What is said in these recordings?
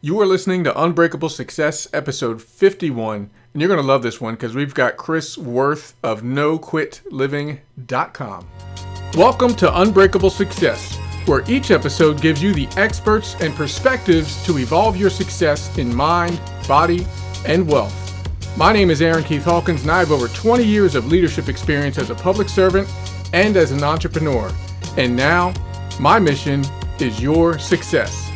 You are listening to Unbreakable Success, episode 51, and you're going to love this one because we've got Chris Wirth of NoQuitLiving.com. Welcome to Unbreakable Success, where each episode gives you the experts and perspectives to evolve your success in mind, body, and wealth. My name is Aaron Keith Hawkins, and I have over 20 years of leadership experience as a public servant and as an entrepreneur. And now, my mission is your success.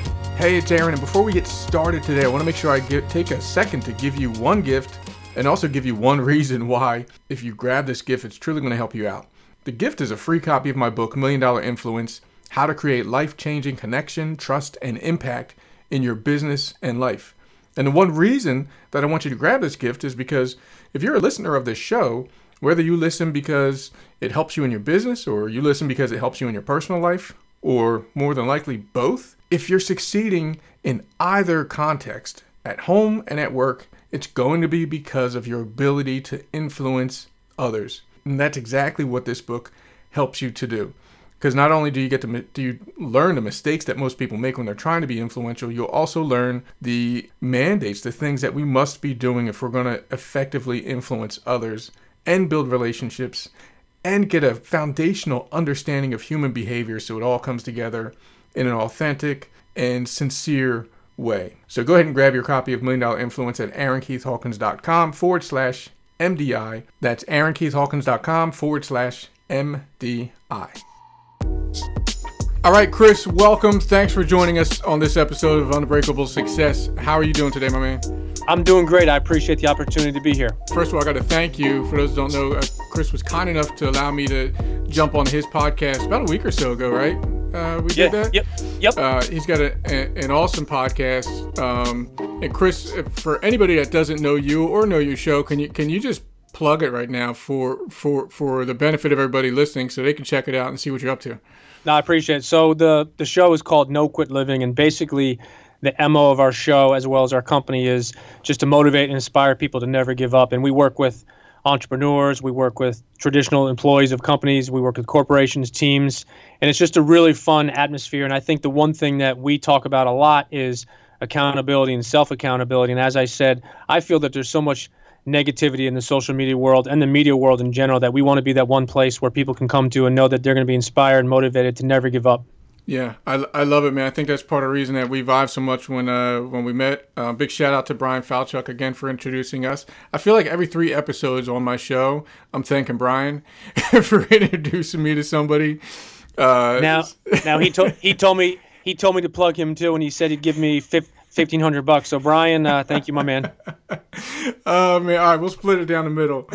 Hey, it's Aaron, and before we get started today, I want to make sure I get, take a second to give you one gift and also give you one reason why, if you grab this gift, it's truly going to help you out. The gift is a free copy of my book, Million Dollar Influence How to Create Life Changing Connection, Trust, and Impact in Your Business and Life. And the one reason that I want you to grab this gift is because if you're a listener of this show, whether you listen because it helps you in your business or you listen because it helps you in your personal life, or more than likely both, if you're succeeding in either context, at home and at work, it's going to be because of your ability to influence others. And that's exactly what this book helps you to do. Because not only do you get to do you learn the mistakes that most people make when they're trying to be influential, you'll also learn the mandates, the things that we must be doing if we're going to effectively influence others and build relationships and get a foundational understanding of human behavior so it all comes together in an authentic and sincere way. So go ahead and grab your copy of Million Dollar Influence at aaronkeithhawkins.com forward slash MDI. That's aaronkeithhawkins.com forward slash MDI. All right, Chris, welcome. Thanks for joining us on this episode of Unbreakable Success. How are you doing today, my man? I'm doing great. I appreciate the opportunity to be here. First of all, I got to thank you. For those who don't know, uh, Chris was kind enough to allow me to jump on his podcast about a week or so ago, right? Uh, we yeah, did that. Yep. Yep. Uh, he's got a, a, an awesome podcast. Um, and Chris, for anybody that doesn't know you or know your show, can you can you just plug it right now for for for the benefit of everybody listening, so they can check it out and see what you're up to? No, I appreciate it. So the the show is called No Quit Living, and basically the mo of our show as well as our company is just to motivate and inspire people to never give up. And we work with entrepreneurs, we work with traditional employees of companies, we work with corporations, teams, and it's just a really fun atmosphere. And I think the one thing that we talk about a lot is accountability and self accountability. And as I said, I feel that there's so much negativity in the social media world and the media world in general that we want to be that one place where people can come to and know that they're going to be inspired and motivated to never give up. Yeah, I, I love it, man. I think that's part of the reason that we vibe so much when uh, when we met. Uh, big shout out to Brian Falchuk again for introducing us. I feel like every three episodes on my show, I'm thanking Brian for introducing me to somebody. Uh, now, now he told he told me he told me to plug him too, and he said he'd give me 1500 bucks. So Brian, uh, thank you, my man. Oh man, all right, we'll split it down the middle.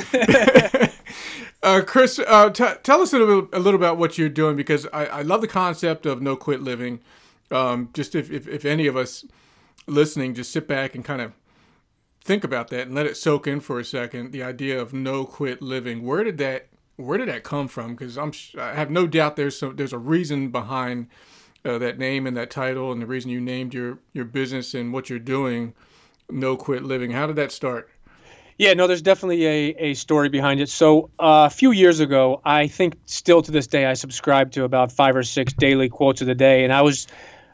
Uh, Chris, uh, t- tell us a little, a little about what you're doing because I, I love the concept of no quit living. Um, just if, if, if any of us listening, just sit back and kind of think about that and let it soak in for a second. The idea of no quit living. Where did that Where did that come from? Because I'm I have no doubt there's some there's a reason behind uh, that name and that title and the reason you named your your business and what you're doing, No Quit Living. How did that start? Yeah, no, there's definitely a, a story behind it. So uh, a few years ago, I think still to this day, I subscribed to about five or six daily quotes of the day, and I was.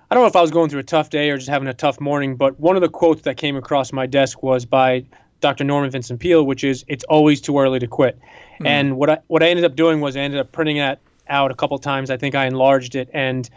I don't know if I was going through a tough day or just having a tough morning, but one of the quotes that came across my desk was by Dr. Norman Vincent Peale, which is "It's always too early to quit." Mm. And what I what I ended up doing was I ended up printing that out a couple times. I think I enlarged it, and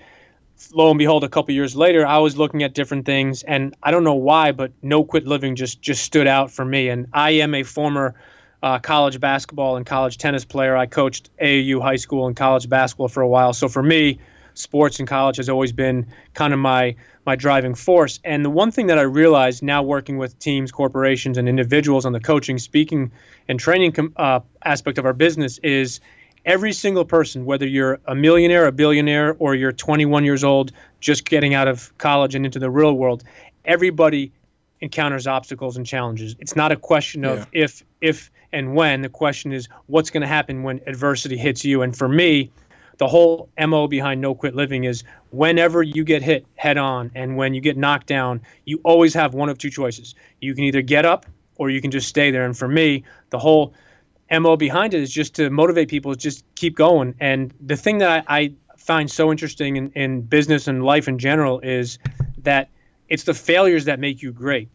lo and behold, a couple years later, I was looking at different things, and I don't know why, but no quit living just just stood out for me. And I am a former uh, college basketball and college tennis player. I coached AAU high school and college basketball for a while, so for me, sports in college has always been kind of my my driving force. And the one thing that I realized now working with teams, corporations, and individuals on the coaching, speaking, and training uh, aspect of our business is every single person, whether you're a millionaire, a billionaire, or you're 21 years old, just getting out of college and into the real world, everybody encounters obstacles and challenges. It's not a question of yeah. if, if, and when. The question is what's going to happen when adversity hits you. And for me, the whole MO behind No Quit Living is whenever you get hit head on and when you get knocked down, you always have one of two choices. You can either get up or you can just stay there. And for me, the whole mo behind it is just to motivate people to just keep going. And the thing that i, I find so interesting in, in business and life in general is that it's the failures that make you great.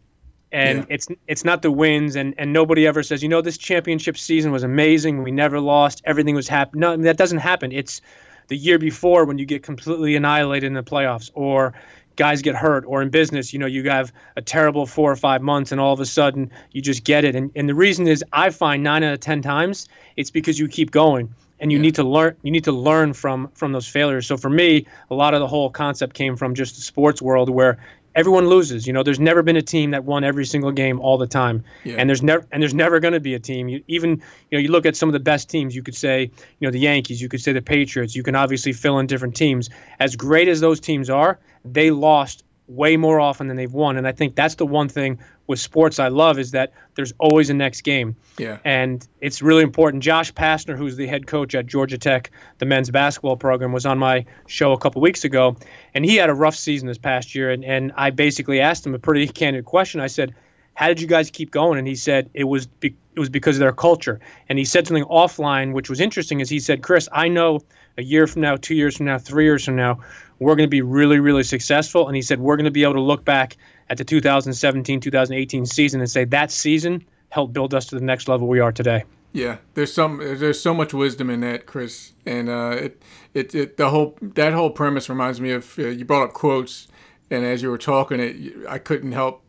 And yeah. it's it's not the wins. And and nobody ever says you know this championship season was amazing. We never lost. Everything was happening no that doesn't happen. It's the year before when you get completely annihilated in the playoffs or guys get hurt or in business you know you have a terrible four or five months and all of a sudden you just get it and, and the reason is i find nine out of ten times it's because you keep going and you yeah. need to learn you need to learn from from those failures so for me a lot of the whole concept came from just the sports world where everyone loses. You know, there's never been a team that won every single game all the time, yeah. and there's never and there's never going to be a team. You, even you know, you look at some of the best teams. You could say, you know, the Yankees. You could say the Patriots. You can obviously fill in different teams. As great as those teams are, they lost way more often than they've won. And I think that's the one thing with sports I love is that there's always a next game. Yeah. And it's really important. Josh Pastner, who's the head coach at Georgia Tech, the men's basketball program, was on my show a couple weeks ago, and he had a rough season this past year. And, and I basically asked him a pretty candid question. I said, "How did you guys keep going?" And he said it was be- it was because of their culture. And he said something offline, which was interesting. Is he said, "Chris, I know." A year from now, two years from now, three years from now, we're going to be really, really successful. And he said, we're going to be able to look back at the 2017 2018 season and say that season helped build us to the next level we are today. Yeah, there's some there's so much wisdom in that, Chris, and uh, it, it it the whole that whole premise reminds me of uh, you brought up quotes, and as you were talking, it I couldn't help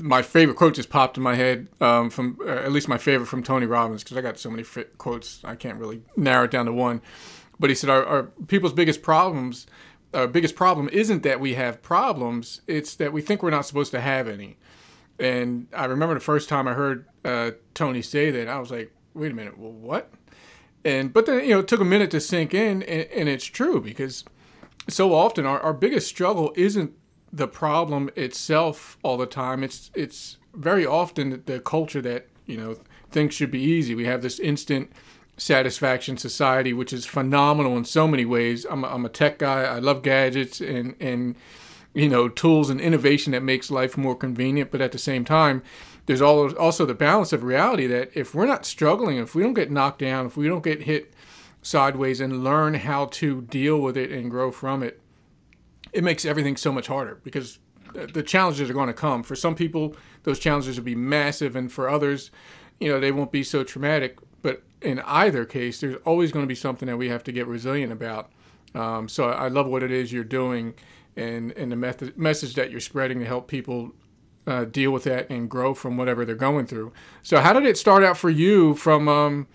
my favorite quote just popped in my head um, from uh, at least my favorite from Tony Robbins because I got so many quotes I can't really narrow it down to one, but he said our, our people's biggest problems our biggest problem isn't that we have problems; it's that we think we're not supposed to have any. And I remember the first time I heard uh, Tony say that, I was like, "Wait a minute, well, what?" And but then you know, it took a minute to sink in, and, and it's true because so often our, our biggest struggle isn't the problem itself all the time. It's it's very often the culture that you know things should be easy. We have this instant satisfaction society, which is phenomenal in so many ways. I'm a, I'm a tech guy. I love gadgets and and you know tools and innovation that makes life more convenient. But at the same time, there's also the balance of reality that if we're not struggling, if we don't get knocked down, if we don't get hit sideways and learn how to deal with it and grow from it, it makes everything so much harder because the challenges are going to come. For some people, those challenges will be massive, and for others, you know, they won't be so traumatic in either case, there's always going to be something that we have to get resilient about. Um, so I love what it is you're doing and, and the method, message that you're spreading to help people uh, deal with that and grow from whatever they're going through. So how did it start out for you from um,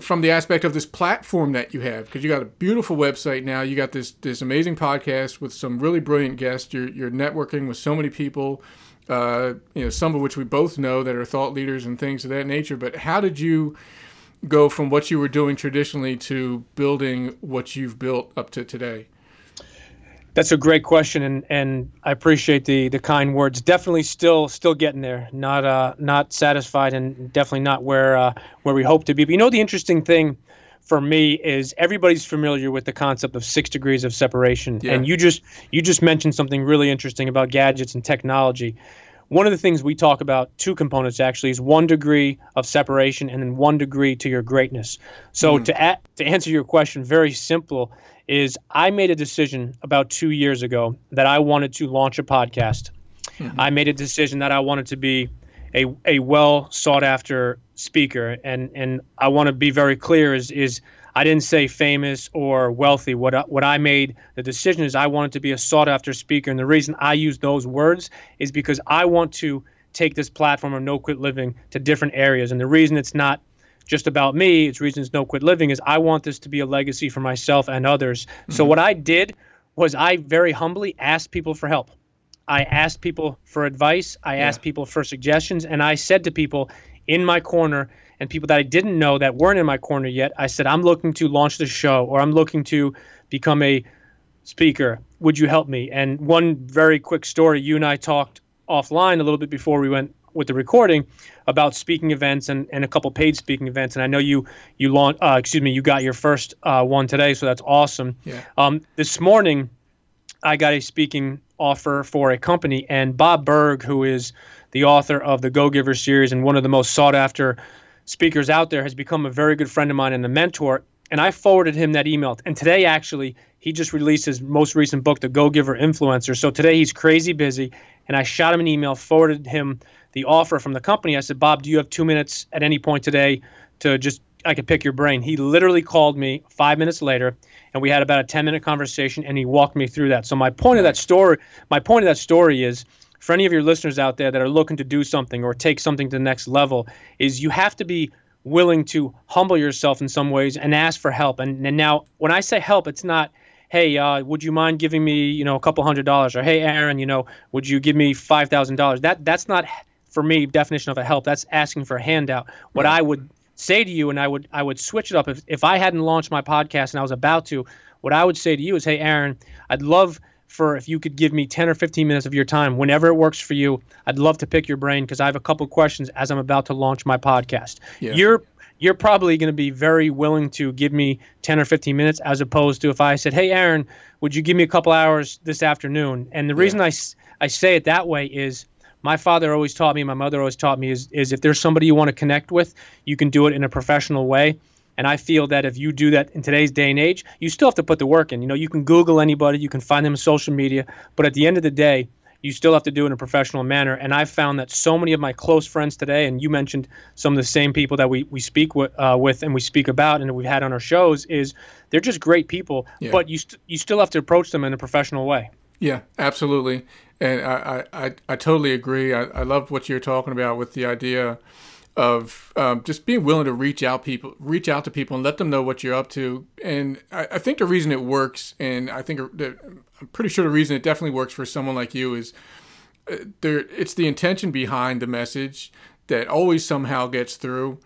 from the aspect of this platform that you have? Because you got a beautiful website now. You got this this amazing podcast with some really brilliant guests. You're, you're networking with so many people. Uh, you know, some of which we both know that are thought leaders and things of that nature. But how did you go from what you were doing traditionally to building what you've built up to today? That's a great question, and, and I appreciate the the kind words. Definitely, still still getting there. Not uh not satisfied, and definitely not where uh, where we hope to be. But you know, the interesting thing for me is everybody's familiar with the concept of six degrees of separation, yeah. and you just you just mentioned something really interesting about gadgets and technology one of the things we talk about two components actually is one degree of separation and then one degree to your greatness so mm. to a- to answer your question very simple is i made a decision about two years ago that i wanted to launch a podcast mm-hmm. i made a decision that i wanted to be a, a well sought after speaker and and i want to be very clear is is I didn't say famous or wealthy. What I, what I made the decision is I wanted to be a sought after speaker, and the reason I use those words is because I want to take this platform of no quit living to different areas. And the reason it's not just about me, it's reasons no quit living is I want this to be a legacy for myself and others. Mm-hmm. So what I did was I very humbly asked people for help. I asked people for advice. I yeah. asked people for suggestions, and I said to people in my corner and people that I didn't know that weren't in my corner yet, I said, I'm looking to launch the show or I'm looking to become a speaker. Would you help me? And one very quick story you and I talked offline a little bit before we went with the recording about speaking events and, and a couple paid speaking events. And I know you you launched, uh, excuse me, you got your first uh, one today, so that's awesome. Yeah. Um, this morning, I got a speaking offer for a company, and Bob Burg, who is the author of the Go Giver series and one of the most sought after speakers out there, has become a very good friend of mine and a mentor. and I forwarded him that email. And today, actually, he just released his most recent book, The Go Giver Influencer. So today he's crazy busy, and I shot him an email, forwarded him the offer from the company. I said, Bob, do you have two minutes at any point today to just I could pick your brain? He literally called me five minutes later, and we had about a ten minute conversation, and he walked me through that. So my point of that story, my point of that story is. For any of your listeners out there that are looking to do something or take something to the next level, is you have to be willing to humble yourself in some ways and ask for help. And, and now, when I say help, it's not, hey, uh, would you mind giving me, you know, a couple hundred dollars, or hey, Aaron, you know, would you give me five thousand dollars? That that's not for me definition of a help. That's asking for a handout. What right. I would say to you, and I would I would switch it up if if I hadn't launched my podcast and I was about to. What I would say to you is, hey, Aaron, I'd love for if you could give me 10 or 15 minutes of your time whenever it works for you. I'd love to pick your brain because I have a couple questions as I'm about to launch my podcast. Yeah. You're you're probably going to be very willing to give me 10 or 15 minutes as opposed to if I said, "Hey Aaron, would you give me a couple hours this afternoon?" And the yeah. reason I I say it that way is my father always taught me, my mother always taught me is is if there's somebody you want to connect with, you can do it in a professional way. And I feel that if you do that in today's day and age, you still have to put the work in. You know, you can Google anybody, you can find them on social media, but at the end of the day, you still have to do it in a professional manner. And I've found that so many of my close friends today, and you mentioned some of the same people that we, we speak with, uh, with and we speak about and we've had on our shows, is they're just great people, yeah. but you, st- you still have to approach them in a professional way. Yeah, absolutely. And I, I, I, totally agree. I, I love what you're talking about with the idea of um, just being willing to reach out people, reach out to people, and let them know what you're up to. And I, I think the reason it works, and I think that I'm pretty sure the reason it definitely works for someone like you is uh, there. It's the intention behind the message that always somehow gets through.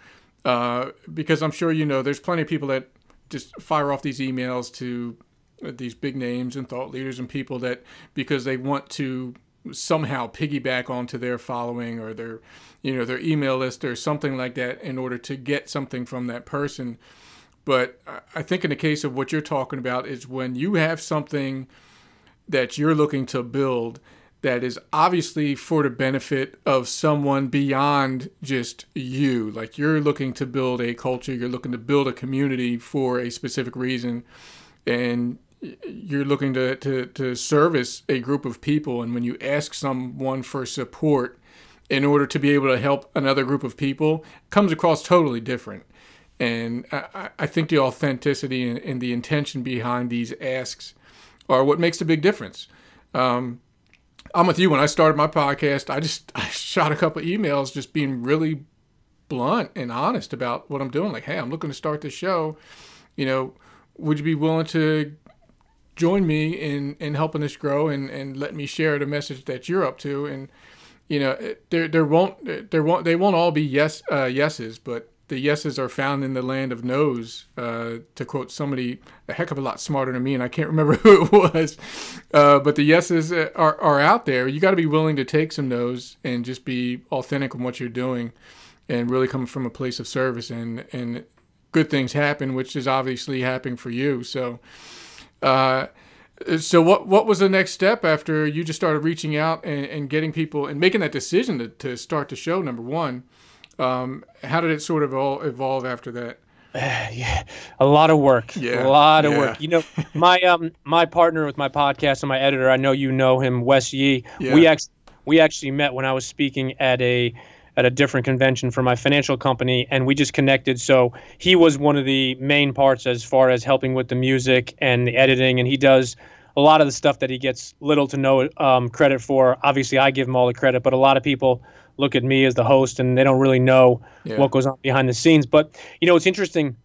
Uh, because I'm sure you know there's plenty of people that just fire off these emails to uh, these big names and thought leaders and people that because they want to somehow piggyback onto their following or their you know their email list or something like that in order to get something from that person. But i think in the case of what you're talking about is when you have something that you're looking to build that is obviously for the benefit of someone beyond just you. Like you're looking to build a culture you're looking to build a community for a specific reason. And you're looking to, to, to service a group of people and when you ask someone for support in order to be able to help another group of people comes across totally different. And i, I think the authenticity and, and, the intention behind these asks are what makes a big difference. Um, i'm with you. When i started my podcast i just i shot a couple emails just being really blunt and honest about what i'm doing. Like hey i'm looking to start this show. You know would you be willing to join me in in helping us grow and and let me share the message that you're up to. And you know there there won't there won't they won't all be yes uh, yeses but the yeses are found in the land of no's uh, to quote somebody a heck of a lot smarter than me and i can't remember who it was. Uh, but the yeses are, are out there. You got to be willing to take some no's and just be authentic in what you're doing and really come from a place of service. And and good things happen which is obviously happening for you. So uh, so what what was the next step after you just started reaching out and, and getting people and making that decision to, to start the show? Number one, um, how did it sort of all evolve after that? Uh, yeah, a lot of work. Yeah, a lot of yeah. work. You know, my um my partner with my podcast and my editor, I know you know him, Wes Yee. Yeah. We actually we actually met when I was speaking at a at a different convention for my financial company and we just connected. So he was one of the main parts as far as helping with the music and the editing and he does a lot of the stuff that he gets little to no um, credit for. Obviously i give him all the credit but a lot of people look at me as the host and they don't really know yeah. what goes on behind the scenes. But you know it's interesting.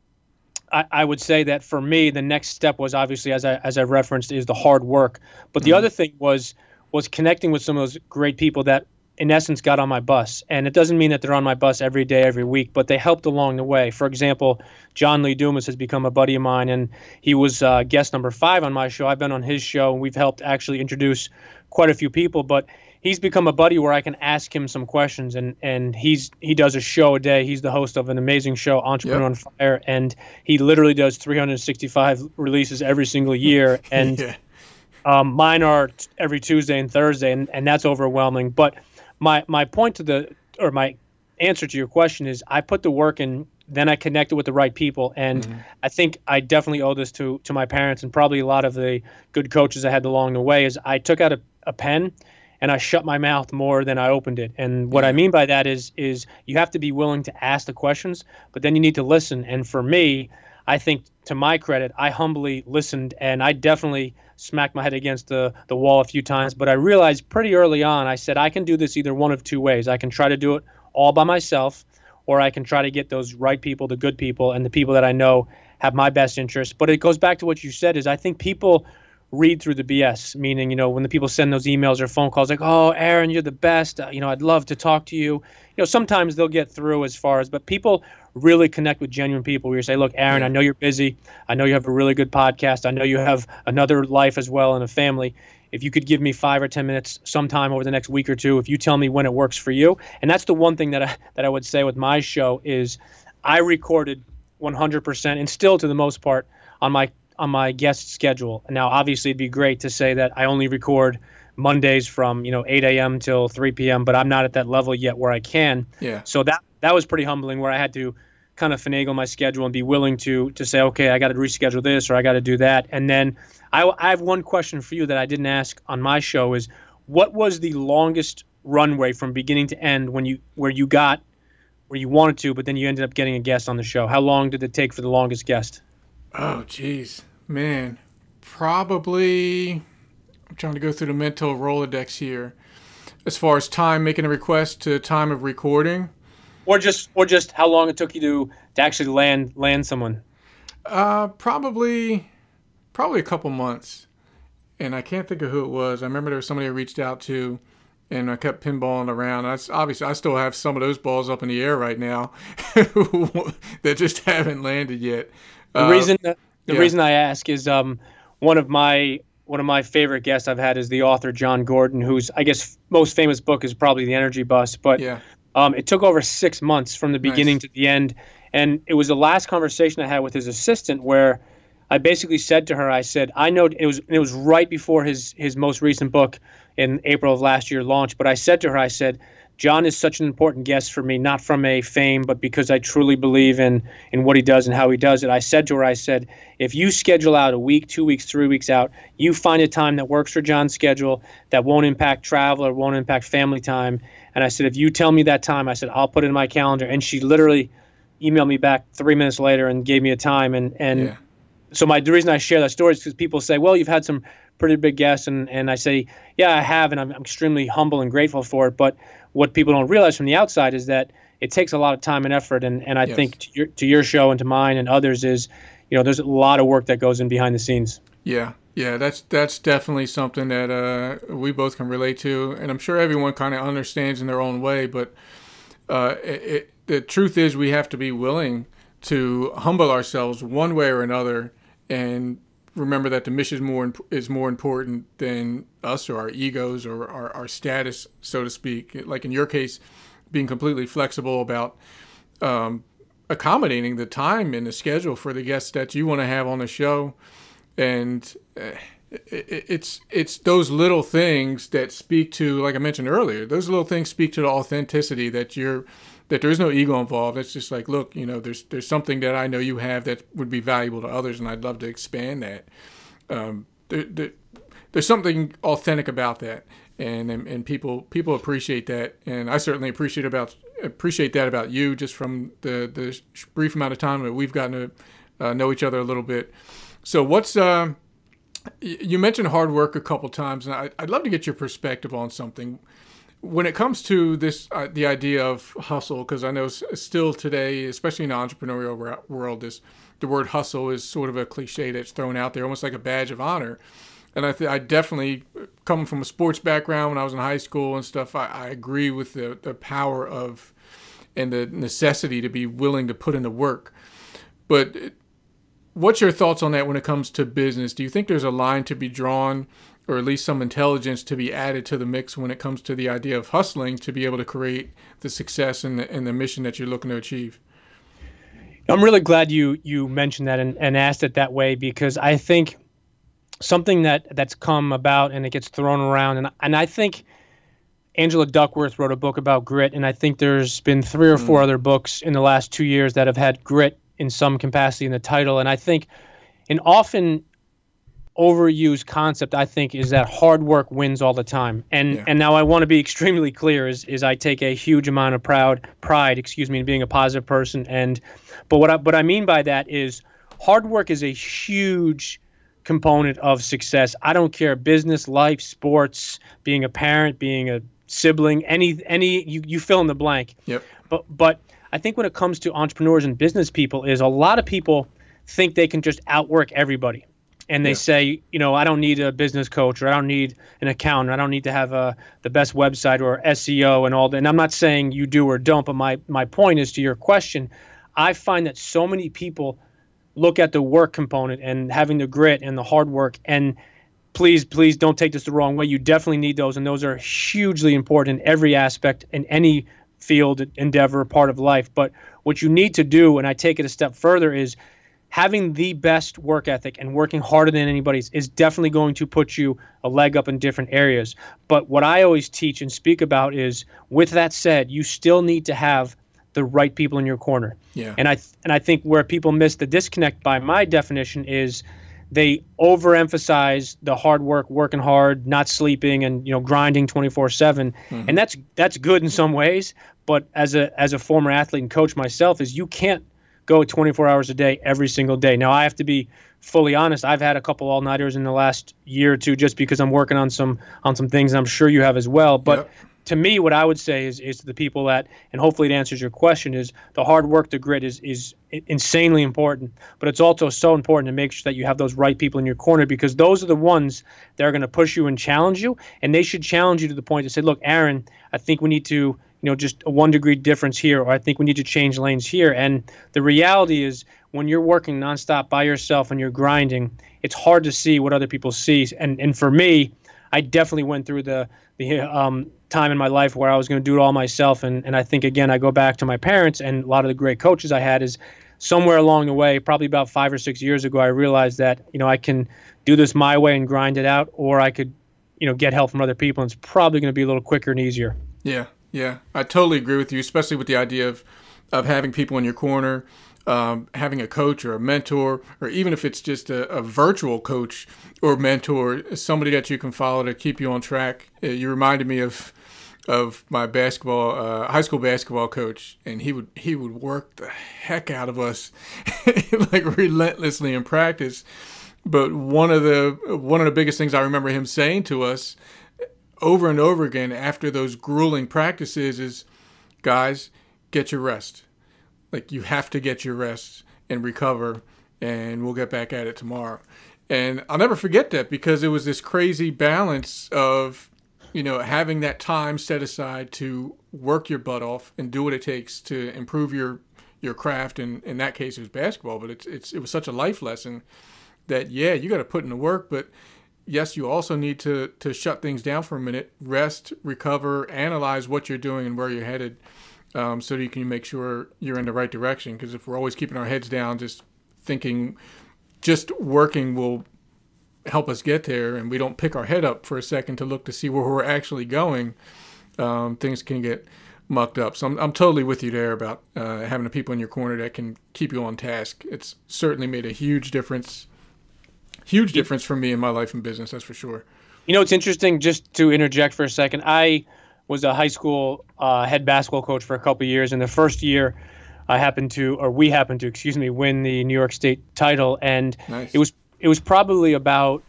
I, I, would say that for me the next step was obviously as i as i referenced is the hard work. But the mm-hmm. other thing was was connecting with some of those great people that in essence got on my bus. And it doesn't mean that they're on my bus every day every week but they helped along the way. For example john lee dumas has become a buddy of mine and he was uh, guest number five on my show. I've been on his show and we've helped actually introduce quite a few people but he's become a buddy where i can ask him some questions and and he's he does a show a day. He's the host of an amazing show entrepreneur yep. on fire and he literally does 365 releases every single year. And yeah. um, mine are every tuesday and thursday and, and that's overwhelming. But my my point to the or my answer to your question is I put the work in then I connected with the right people, and mm-hmm. I think I definitely owe this to to my parents and probably a lot of the good coaches I had along the way. Is I took out a, a pen and I shut my mouth more than I opened it. And what yeah. I mean by that is is you have to be willing to ask the questions, but then you need to listen. And for me, I think to my credit, I humbly listened and I definitely smacked my head against the, the wall a few times. But I realized pretty early on, I said, I can do this either one of two ways. I can try to do it all by myself, or I can try to get those right people, the good people, and the people that I know have my best interest. But it goes back to what you said is I think people read through the BS, meaning, you know, when the people send those emails or phone calls like, oh, Aaron, you're the best. Uh, you know, I'd love to talk to you. You know, sometimes they'll get through as far as, but people really connect with genuine people where you say, look, Aaron, I know you're busy. I know you have a really good podcast. I know you have another life as well and a family. If you could give me five or 10 minutes sometime over the next week or two, if you tell me when it works for you. And that's the one thing that I, that I would say with my show is I recorded 100% and still to the most part on my on my guest schedule. Now, obviously, it'd be great to say that I only record Mondays from you know 8 a.m. till 3 p.m. But I'm not at that level yet where I can. Yeah. So that that was pretty humbling, where I had to kind of finagle my schedule and be willing to to say, okay, I got to reschedule this or I got to do that. And then I, I have one question for you that I didn't ask on my show is what was the longest runway from beginning to end when you where you got where you wanted to, but then you ended up getting a guest on the show? How long did it take for the longest guest? Oh, geez, man, probably. I'm trying to go through the mental rolodex here. As far as time making a request to time of recording, or just or just how long it took you to to actually land land someone. Uh, probably, probably a couple months, and I can't think of who it was. I remember there was somebody I reached out to, and I kept pinballing around. I obviously I still have some of those balls up in the air right now that just haven't landed yet. The uh, reason the yeah. reason I ask is um, one of my one of my favorite guests I've had is the author Jon Gordon, whose I guess most famous book is probably The Energy Bus. But yeah. Um, it took over six months from the beginning nice. to the end, and it was the last conversation I had with his assistant where I basically said to her, I said, I know it was it was right before his his most recent book in April of last year launched, but I said to her, I said, Jon is such an important guest for me, not from a fame, but because I truly believe in in what he does and how he does it. I said to her, I said, if you schedule out a week, two weeks, three weeks out, you find a time that works for Jon's schedule that won't impact travel or won't impact family time. And I said, if you tell me that time, I said, I'll put it in my calendar. And she literally emailed me back three minutes later and gave me a time. And and yeah. so my the reason I share that story is because people say, well, you've had some pretty big guests, and and I say, yeah, I have, and I'm, I'm extremely humble and grateful for it. But what people don't realize from the outside is that it takes a lot of time and effort. And, and I yes. think to your, to your show and to mine and others is, you know, there's a lot of work that goes in behind the scenes. Yeah. Yeah, that's that's definitely something that uh, we both can relate to, and I'm sure everyone kind of understands in their own way. But uh, it, it, the truth is, we have to be willing to humble ourselves one way or another, and remember that the mission is more is more important than us or our egos or our, our status, so to speak. Like in your case, being completely flexible about um, accommodating the time and the schedule for the guests that you want to have on the show, and uh, it's it's those little things that speak to, like I mentioned earlier, those little things speak to the authenticity that you're that there is no ego involved. It's just like, look, you know, there's there's something that I know you have that would be valuable to others, and I'd love to expand that. Um, there, there, there's something authentic about that, and, and and people people appreciate that, and I certainly appreciate about appreciate that about you, just from the the brief amount of time that we've gotten to uh, know each other a little bit. So, what's uh, you mentioned hard work a couple times, and I, I'd love to get your perspective on something when it comes to this, uh, the idea of hustle, because I know still today, especially in the entrepreneurial world, this the word hustle is sort of a cliche that's thrown out there, almost like a badge of honor. And I, th- I definitely, coming from a sports background when I was in high school and stuff, I, I agree with the, the power of and the necessity to be willing to put in the work. But what's your thoughts on that when it comes to business? Do you think there's a line to be drawn or at least some intelligence to be added to the mix when it comes to the idea of hustling to be able to create the success and the, and the mission that you're looking to achieve. I'm really glad you you mentioned that and, and asked it that way because I think something that that's come about and it gets thrown around and and I think Angela Duckworth wrote a book about grit, and I think there's been three or four mm. other books in the last two years that have had grit in some capacity in the title. And I think an often overused concept, I think, is that hard work wins all the time. And yeah. and now I want to be extremely clear: is is I take a huge amount of proud pride, excuse me, in being a positive person. And but what I, what I mean by that is hard work is a huge component of success. I don't care business, life, sports, being a parent, being a sibling, any any you, you fill in the blank. Yep. But but I think when it comes to entrepreneurs and business people is a lot of people think they can just outwork everybody. And they yeah. say, you know, I don't need a business coach or I don't need an accountant. I don't need to have a, the best website or SEO and all that. And I'm not saying you do or don't, but my, my point is to your question, I find that so many people look at the work component and having the grit and the hard work and please please don't take this the wrong way you definitely need those and those are hugely important in every aspect in any field endeavor part of life but what you need to do and i take it a step further is having the best work ethic and working harder than anybody's is definitely going to put you a leg up in different areas but what i always teach and speak about is with that said you still need to have the right people in your corner. Yeah. And I and I think where people miss the disconnect by my definition is they overemphasize the hard work, working hard, not sleeping, and you know grinding 24/7, mm-hmm. and that's that's good in some ways. But as a as a former athlete and coach myself, is you can't go 24 hours a day every single day. Now I have to be fully honest. I've had a couple all nighters in the last year or two just because I'm working on some on some things. I'm sure you have as well. But yep to me, what I would say is is to the people that, and hopefully it answers your question, is the hard work, the grit is is insanely important. But it's also so important to make sure that you have those right people in your corner because those are the ones that are going to push you and challenge you, and they should challenge you to the point to say, look, Aaron, I think we need to, you know, just a one degree difference here, or I think we need to change lanes here. And the reality is, when you're working nonstop by yourself and you're grinding, it's hard to see what other people see. And and for me, I definitely went through the the um, time in my life where I was going to do it all myself. And, and I think, again, I go back to my parents and a lot of the great coaches I had is somewhere along the way, probably about five or six years ago, I realized that, you know, I can do this my way and grind it out, or I could, you know, get help from other people. And it's probably going to be a little quicker and easier. Yeah. Yeah. I totally agree with you, especially with the idea of, of having people in your corner. Um, having a coach or a mentor, or even if it's just a, a, virtual coach or mentor, somebody that you can follow to keep you on track. Uh, you reminded me of of my basketball uh, high school basketball coach, and he would he would work the heck out of us like relentlessly in practice. But one of the one of the biggest things I remember him saying to us over and over again after those grueling practices is, guys, get your rest. Like you have to get your rest and recover, and we'll get back at it tomorrow. And I'll never forget that because it was this crazy balance of you know, having that time set aside to work your butt off and do what it takes to improve your your craft. And in that case, it was basketball, but it's it's it was such a life lesson that yeah, you got to put in the work, but yes, you also need to to shut things down for a minute, rest, recover, analyze what you're doing and where you're headed, um, so that you can make sure you're in the right direction. Because if we're always keeping our heads down, just thinking, just working will help us get there and we don't pick our head up for a second to look to see where we're actually going, um, things can get mucked up. So I'm, I'm totally with you there about uh, having the people in your corner that can keep you on task. It's certainly made a huge difference, huge difference for me in my life and business, that's for sure. You know, it's interesting just to interject for a second. I was a high school uh, head basketball coach for a couple years, and the first year, I happened to, or we happened to, excuse me, win the New York State title, and nice. it was it was probably about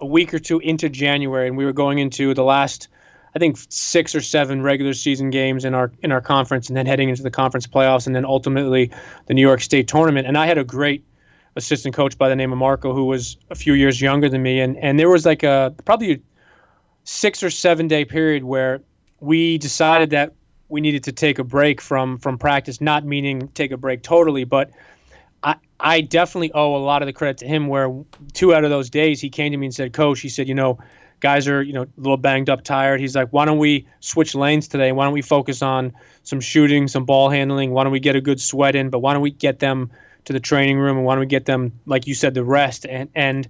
a week or two into January, and we were going into the last, I think, six or seven regular season games in our in our conference, and then heading into the conference playoffs, and then ultimately the New York State tournament. And I had a great assistant coach by the name of Marco, who was a few years younger than me, and and there was like a probably a six or seven day period where we decided that we needed to take a break from from practice, not meaning take a break totally, but I, I definitely owe a lot of the credit to him where two out of those days he came to me and said, Coach, he said, you know, guys are, you know, a little banged up, tired. He's like, why don't we switch lanes today? Why don't we focus on some shooting, some ball handling? Why don't we get a good sweat in? But why don't we get them to the training room and why don't we get them, like you said, the rest? And and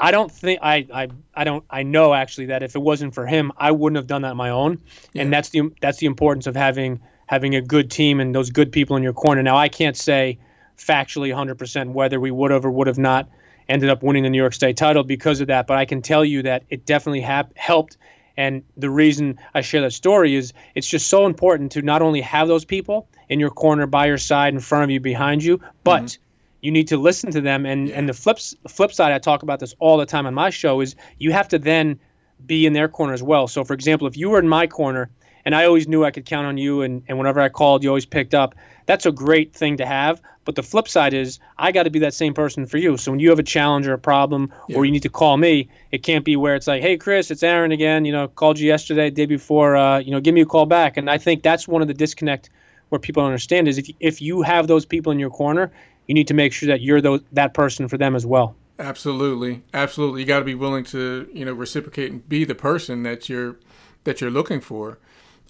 I don't think I, I I don't I know actually that if it wasn't for him, I wouldn't have done that on my own. Yeah. And that's the that's the importance of having having a good team and those good people in your corner. Now I can't say factually 100% whether we would have or would have not ended up winning the New York State title because of that, but I can tell you that it definitely helped. And the reason I share that story is it's just so important to not only have those people in your corner, by your side, in front of you, behind you, but mm-hmm you need to listen to them. And yeah. and the flips flip side i talk about this all the time on my show is you have to then be in their corner as well. So for example if you were in my corner and i always knew i could count on you and, and whenever i called you always picked up that's a great thing to have. But the flip side is i got to be that same person for you. So when you have a challenge or a problem yeah. or you need to call me it can't be where it's like hey chris it's aaron again. You know called you yesterday day before uh, you know give me a call back. And i think that's one of the disconnect where people understand is if, if you have those people in your corner you need to make sure that you're those, that person for them as well. Absolutely, absolutely. You got to be willing to you know reciprocate and be the person that you're that you're looking for,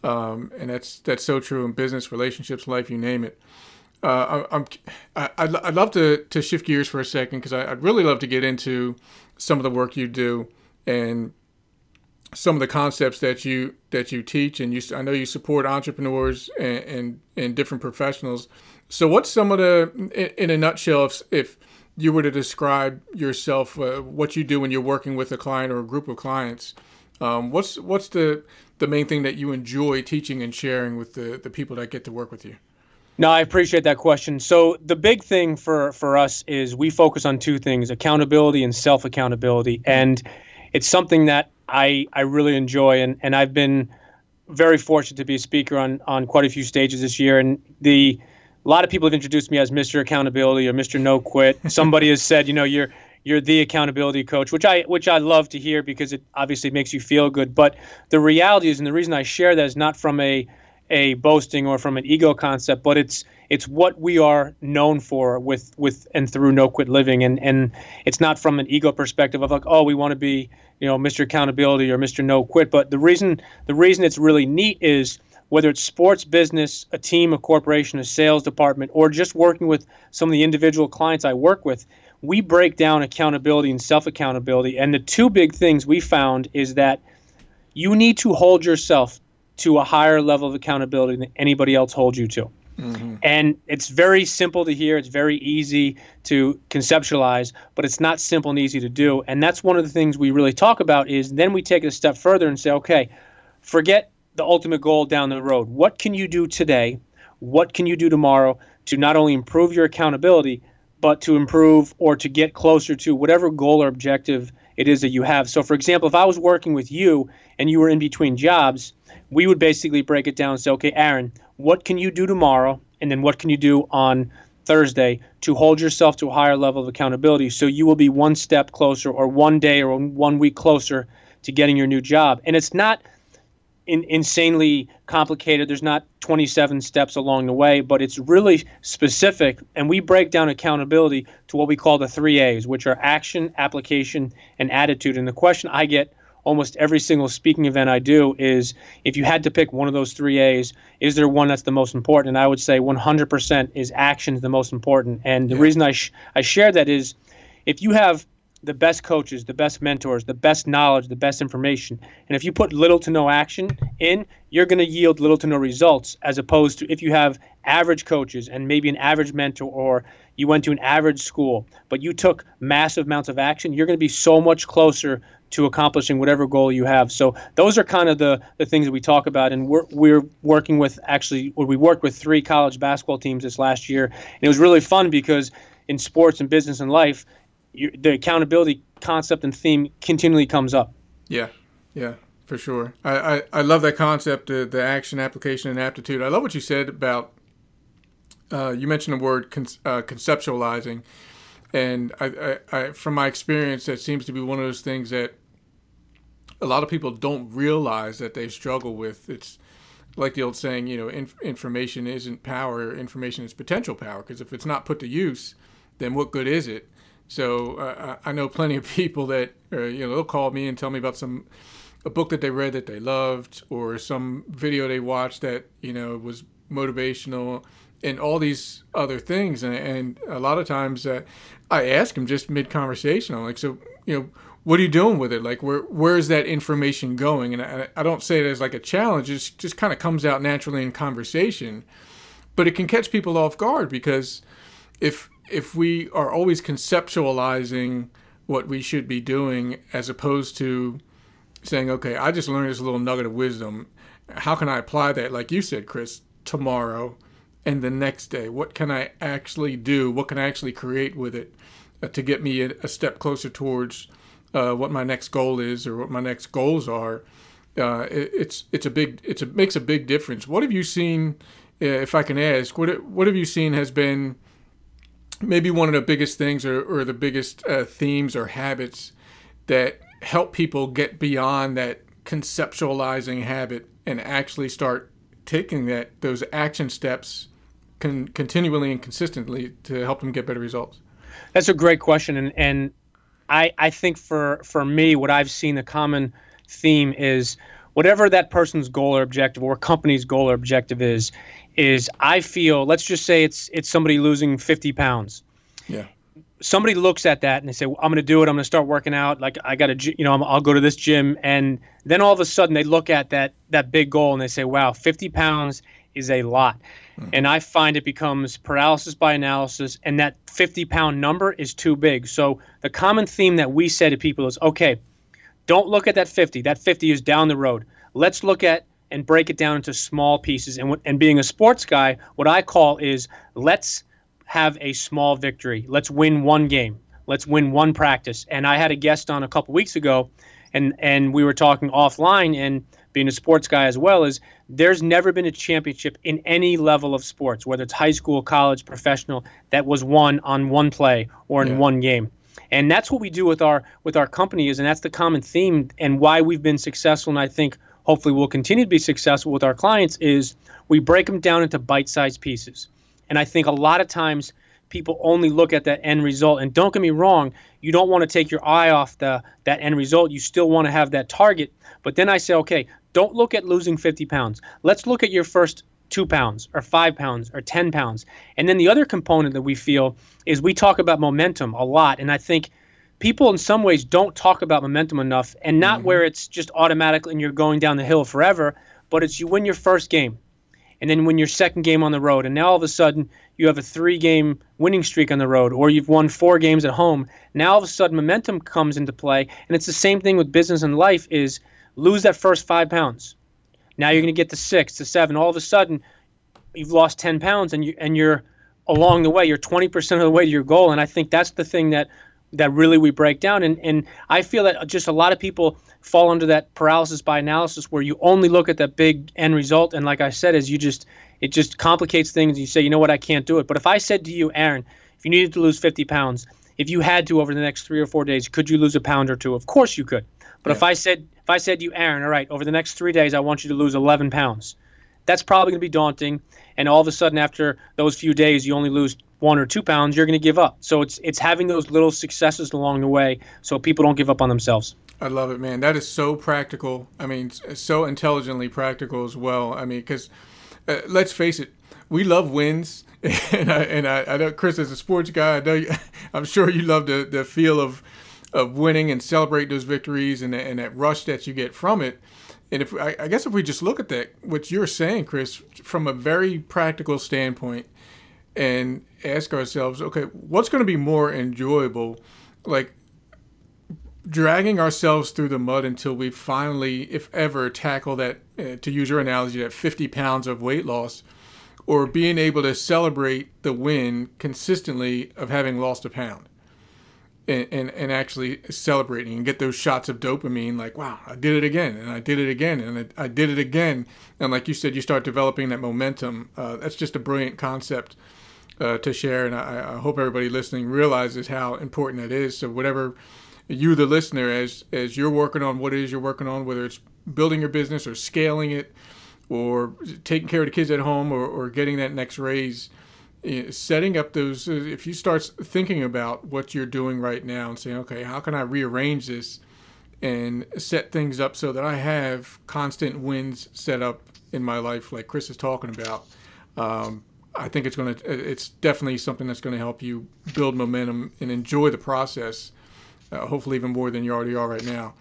um, and that's that's so true in business, relationships, life, you name it. Uh, I, I'm I, I'd, I'd love to to shift gears for a second because I'd really love to get into some of the work you do and some of the concepts that you that you teach and you I know you support entrepreneurs and and, and different professionals so, what's some of the, in a nutshell, if, if you were to describe yourself, uh, what you do when you're working with a client or a group of clients, um, what's what's the the main thing that you enjoy teaching and sharing with the the people that get to work with you? No, I appreciate that question. So the big thing for for us is we focus on two things: accountability and self accountability, and it's something that I I really enjoy, and and I've been very fortunate to be a speaker on on quite a few stages this year, and the a lot of people have introduced me as Mr. Accountability or Mr. No Quit. Somebody has said, you know, you're you're the accountability coach, which I which I love to hear because it obviously makes you feel good. But the reality is, and the reason I share that is not from a a boasting or from an ego concept, but it's it's what we are known for with with and through no quit living, and and it's not from an ego perspective of like, oh, we want to be you know Mr. Accountability or Mr. No Quit. But the reason the reason it's really neat is whether it's sports business, a team, a corporation, a sales department, or just working with some of the individual clients I work with, we break down accountability and self accountability. And the two big things we found is that you need to hold yourself to a higher level of accountability than anybody else holds you to. Mm-hmm. And it's very simple to hear. It's very easy to conceptualize, but it's not simple and easy to do. And that's one of the things we really talk about is then we take it a step further and say, okay, forget the ultimate goal down the road. What can you do today? What can you do tomorrow to not only improve your accountability, but to improve or to get closer to whatever goal or objective it is that you have. So, for example, if I was working with you and you were in between jobs, we would basically break it down and say, okay, Aaron, what can you do tomorrow? And then what can you do on Thursday to hold yourself to a higher level of accountability so you will be one step closer or one day or one week closer to getting your new job? And it's not in, insanely complicated. There's not 27 steps along the way, but it's really specific. And we break down accountability to what we call the three A's, which are action, application, and attitude. And the question I get almost every single speaking event I do is if you had to pick one of those three A's, is there one that's the most important? And I would say 100% is action is the most important. And the yeah. reason I, sh- I share that is if you have the best coaches, the best mentors, the best knowledge, the best information. And if you put little to no action in, you're going to yield little to no results, as opposed to if you have average coaches and maybe an average mentor, or you went to an average school, but you took massive amounts of action, you're going to be so much closer to accomplishing whatever goal you have. So those are kind of the, the things that we talk about. And we're, we're working with actually, we worked with three college basketball teams this last year. And it was really fun because in sports and business and life, you, the accountability concept and theme continually comes up. Yeah, yeah, for sure. I, I, I love that concept, the, the action, application, and aptitude. I love what you said about, uh, you mentioned the word con- uh, conceptualizing. And I, I, I, from my experience, that seems to be one of those things that a lot of people don't realize that they struggle with. It's like the old saying, you know, inf- information isn't power, information is potential power. Because if it's not put to use, then what good is it? So uh, I know plenty of people that uh, you know they'll call me and tell me about some a book that they read that they loved or some video they watched that you know was motivational and all these other things and, and a lot of times uh, I ask them just mid conversation I'm like so you know, what are you doing with it? Like, where where is that information going? And I, I don't say it as like a challenge. It just kind of comes out naturally in conversation, but it can catch people off guard because if if we are always conceptualizing what we should be doing as opposed to saying, okay, I just learned this little nugget of wisdom. How can I apply that, like you said, Chris, tomorrow and the next day? What can I actually do? What can I actually create with it uh, to get me a, step closer towards uh, what my next goal is or what my next goals are? Uh, it, it's it's a big it's a makes a big difference. What have you seen? Uh, if I can ask, what what have you seen has been maybe one of the biggest things or, or the biggest uh, themes or habits that help people get beyond that conceptualizing habit and actually start taking that those action steps con- continually and consistently to help them get better results? That's a great question, and and I I think for for me, what I've seen the common theme is whatever that person's goal or objective or company's goal or objective is is I feel let's just say it's it's somebody losing 50 pounds. Yeah somebody looks at that and they say, well, "I'm going to do it. I'm going to start working out. Like I got to, you know, i will go to this gym." And then all of a sudden, they look at that that big goal and they say, "Wow, 50 pounds is a lot." Mm-hmm. And I find it becomes paralysis by analysis, and that 50 pound number is too big. So the common theme that we say to people is, "Okay, don't look at that 50. That 50 is down the road. Let's look at and break it down into small pieces." And and being a sports guy, what I call is let's have a small victory. Let's win one game. Let's win one practice. And I had a guest on a couple weeks ago, and and we were talking offline. And being a sports guy as well is there's never been a championship in any level of sports, whether it's high school, college, professional, that was won on one play or in yeah. one game. And that's what we do with our with our company is, and that's the common theme and why we've been successful. And I think hopefully we'll continue to be successful with our clients is we break them down into bite-sized pieces. And I think a lot of times people only look at that end result. And don't get me wrong, you don't want to take your eye off the that end result. You still want to have that target. But then I say, okay, don't look at losing 50 pounds. Let's look at your first two pounds or five pounds or 10 pounds. And then the other component that we feel is we talk about momentum a lot. And I think people in some ways don't talk about momentum enough and not mm-hmm. where it's just automatic and you're going down the hill forever, but it's you win your first game and then win your second game on the road. And now all of a sudden you have a three game winning streak on the road, or you've won four games at home. Now all of a sudden momentum comes into play. And it's the same thing with business and life is lose that first five pounds. Now you're going to get to six, to seven. All of a sudden you've lost 10 pounds and you and you're along the way, you're 20% of the way to your goal. And I think that's the thing that that really we break down. And and I feel that just a lot of people fall under that paralysis by analysis where you only look at that big end result. And like I said, is you just it just complicates things. You say, you know what, I can't do it. But if I said to you, Aaron, if you needed to lose 50 pounds, if you had to over the next three or four days, could you lose a pound or two? Of course you could. But yeah. if I said if I said to you, Aaron, all right, over the next three days, I want you to lose 11 pounds. That's probably going to be daunting. And all of a sudden, after those few days, you only lose one or two pounds, you're going to give up. So it's it's having those little successes along the way, so people don't give up on themselves. I love it, man. That is so practical. I mean, so intelligently practical as well. I mean, because uh, let's face it, we love wins, and I and I, I know Chris as a sports guy. I know you, I'm sure you love the the feel of of winning and celebrate those victories and and that rush that you get from it. And if I, I guess if we just look at that, what you're saying, Chris, from a very practical standpoint, and ask ourselves, okay, what's going to be more enjoyable? Like dragging ourselves through the mud until we finally, if ever, tackle that, uh, to use your analogy, that 50 pounds of weight loss, or being able to celebrate the win consistently of having lost a pound. And, and, and actually celebrating and get those shots of dopamine like wow i did it again and i did it again and i, I did it again and like you said you start developing that momentum uh, that's just a brilliant concept uh, to share, and I, I, hope everybody listening realizes how important that is. So whatever you, the listener, as as you're working on what it is you're working on, whether it's building your business or scaling it, or taking care of the kids at home, or, or getting that next raise, eh, setting up those. Uh, if you start thinking about what you're doing right now and saying, okay, how can I rearrange this? and set things up so that I have constant wins set up in my life, like Chris is talking about. Um, I think it's going to it's definitely something that's going to help you build momentum and enjoy the process uh, hopefully even more than you already are right now.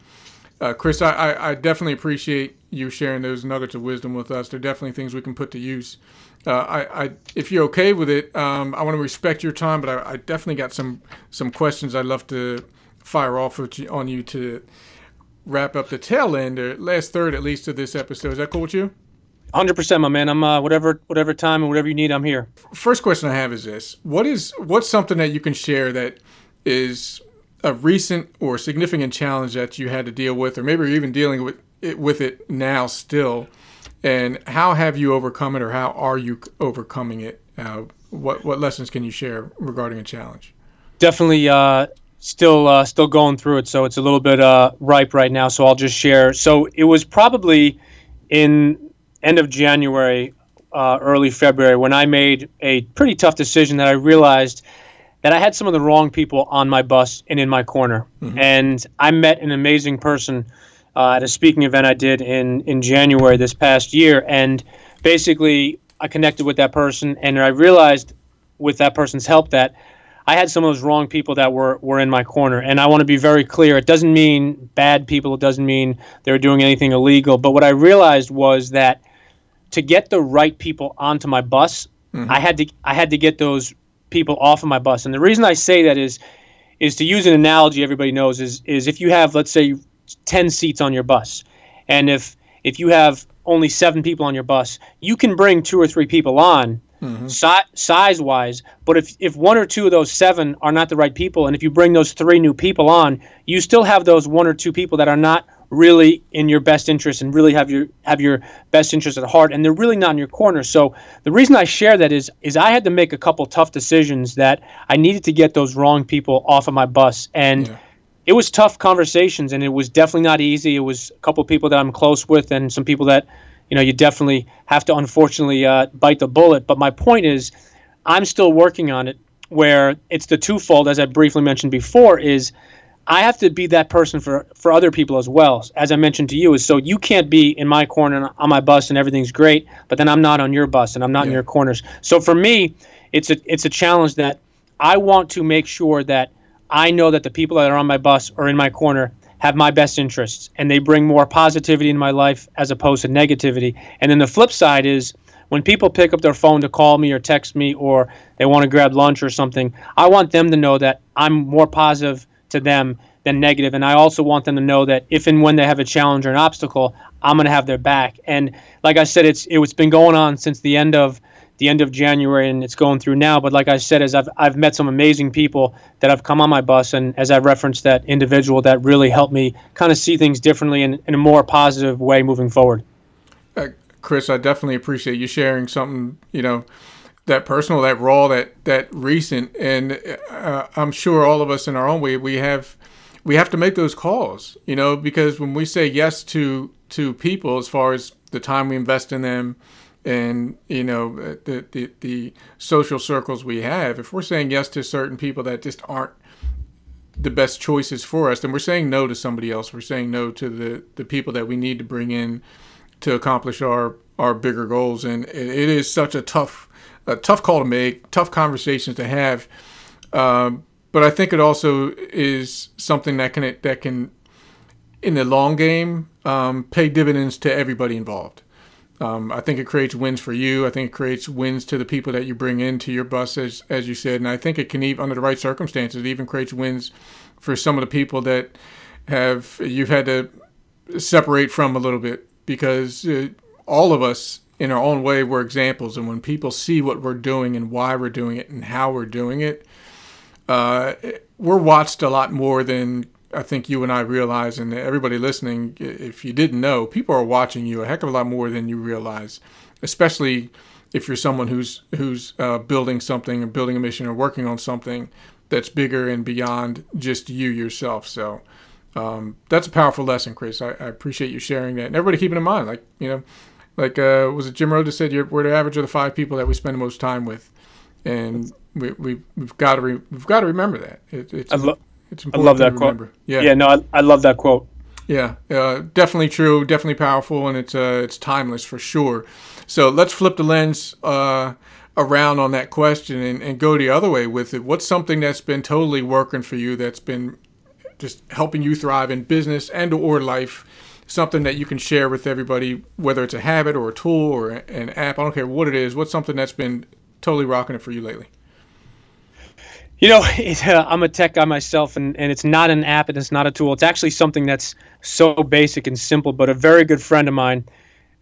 Uh, Chris, I, I, I, definitely appreciate you sharing those nuggets of wisdom with us. They're definitely things we can put to use. Uh, I, I, if you're okay with it, um, I want to respect your time, but I, I, definitely got some some questions I'd love to fire off on you to wrap up the tail end or last third at least of this episode. Is that cool with you? Hundred percent, my man. I'm uh, whatever whatever time and whatever you need. I'm here. First question I have is this: What is what's something that you can share that is a recent or significant challenge that you had to deal with, or maybe you're even dealing with it with it now still, and how have you overcome it, or how are you overcoming it? Uh, what what lessons can you share regarding a challenge? Definitely, uh, still uh, still going through it, so it's a little bit uh, ripe right now. So I'll just share. So it was probably in end of January, uh, early February, when I made a pretty tough decision that I realized that I had some of the wrong people on my bus and in my corner. Mm-hmm. And I met an amazing person uh, at a speaking event I did in, in January this past year. And basically, I connected with that person, and I realized with that person's help that I had some of those wrong people that were, were in my corner. And I want to be very clear it doesn't mean bad people, it doesn't mean they were doing anything illegal. But what I realized was that to get the right people onto my bus, mm-hmm. I had to I had to get those people off of my bus. And the reason I say that is is to use an analogy everybody knows is is if you have let's say 10 seats on your bus and if if you have only 7 people on your bus, you can bring 2 or 3 people on mm-hmm. si- size wise, but if if one or two of those 7 are not the right people and if you bring those 3 new people on, you still have those one or two people that are not really in your best interest and really have your have your best interest at heart and they're really not in your corner. So the reason i share that is is i had to make a couple tough decisions that i needed to get those wrong people off of my bus. And yeah. it was tough conversations and it was definitely not easy. It was a couple people that i'm close with and some people that you know you definitely have to unfortunately uh, bite the bullet. But my point is i'm still working on it where it's the twofold as i briefly mentioned before is I have to be that person for for other people as well. As I mentioned to you, is so you can't be in my corner on my bus and everything's great, but then I'm not on your bus and I'm not yeah. in your corners. So for me, it's a it's a challenge that I want to make sure that I know that the people that are on my bus or in my corner have my best interests and they bring more positivity in my life as opposed to negativity. And then the flip side is when people pick up their phone to call me or text me or they want to grab lunch or something, I want them to know that I'm more positive to them than negative. And I also want them to know that if and when they have a challenge or an obstacle, I'm going to have their back. And like I said, it's it's been going on since the end of the end of January and it's going through now. But like I said, as I've I've met some amazing people that have come on my bus, and as I referenced that individual that really helped me kind of see things differently in, in a more positive way moving forward. Uh, Chris, I definitely appreciate you sharing something. You know that personal, that raw, that that recent, and uh, I'm sure all of us in our own way we have we have to make those calls, you know, because when we say yes to to people, as far as the time we invest in them, and you know the the, the social circles we have, if we're saying yes to certain people that just aren't the best choices for us, then we're saying no to somebody else. We're saying no to the the people that we need to bring in to accomplish our our bigger goals, and it, it is such a tough a tough call to make, tough conversations to have. Um, but I think it also is something that can that can, in the long game, um, pay dividends to everybody involved. Um, I think it creates wins for you. I think it creates wins to the people that you bring into your bus, as as you said, and I think it can even, under the right circumstances, it even creates wins for some of the people that have you've had to separate from a little bit because uh, all of us in our own way, we're examples. And when people see what we're doing and why we're doing it and how we're doing it, uh, we're watched a lot more than I think you and I realize. And everybody listening, if you didn't know, people are watching you a heck of a lot more than you realize, especially if you're someone who's who's uh, building something or building a mission or working on something that's bigger and beyond just you yourself. So. Um, that's a powerful lesson, Chris. I, I, appreciate you sharing that. And everybody keep it in mind, like, you know, like uh, was it Jim Rohn said you're, we're the average of the five people that we spend the most time with, and we, we we've got to re, we've got to remember that. It, it's I lo- it's important I love that quote. Remember. Yeah, yeah, no, I, I love that quote. Yeah, uh, definitely true, definitely powerful, and it's uh, it's timeless for sure. So let's flip the lens uh, around on that question and, and go the other way with it. What's something that's been totally working for you that's been just helping you thrive in business and or life. Something that you can share with everybody, whether it's a habit or a tool or an app. I don't care what it is. What's something that's been totally rocking it for you lately? You know, it, uh, I'm a tech guy myself, and, and it's not an app and it's not a tool. It's actually something that's so basic and simple. But a very good friend of mine,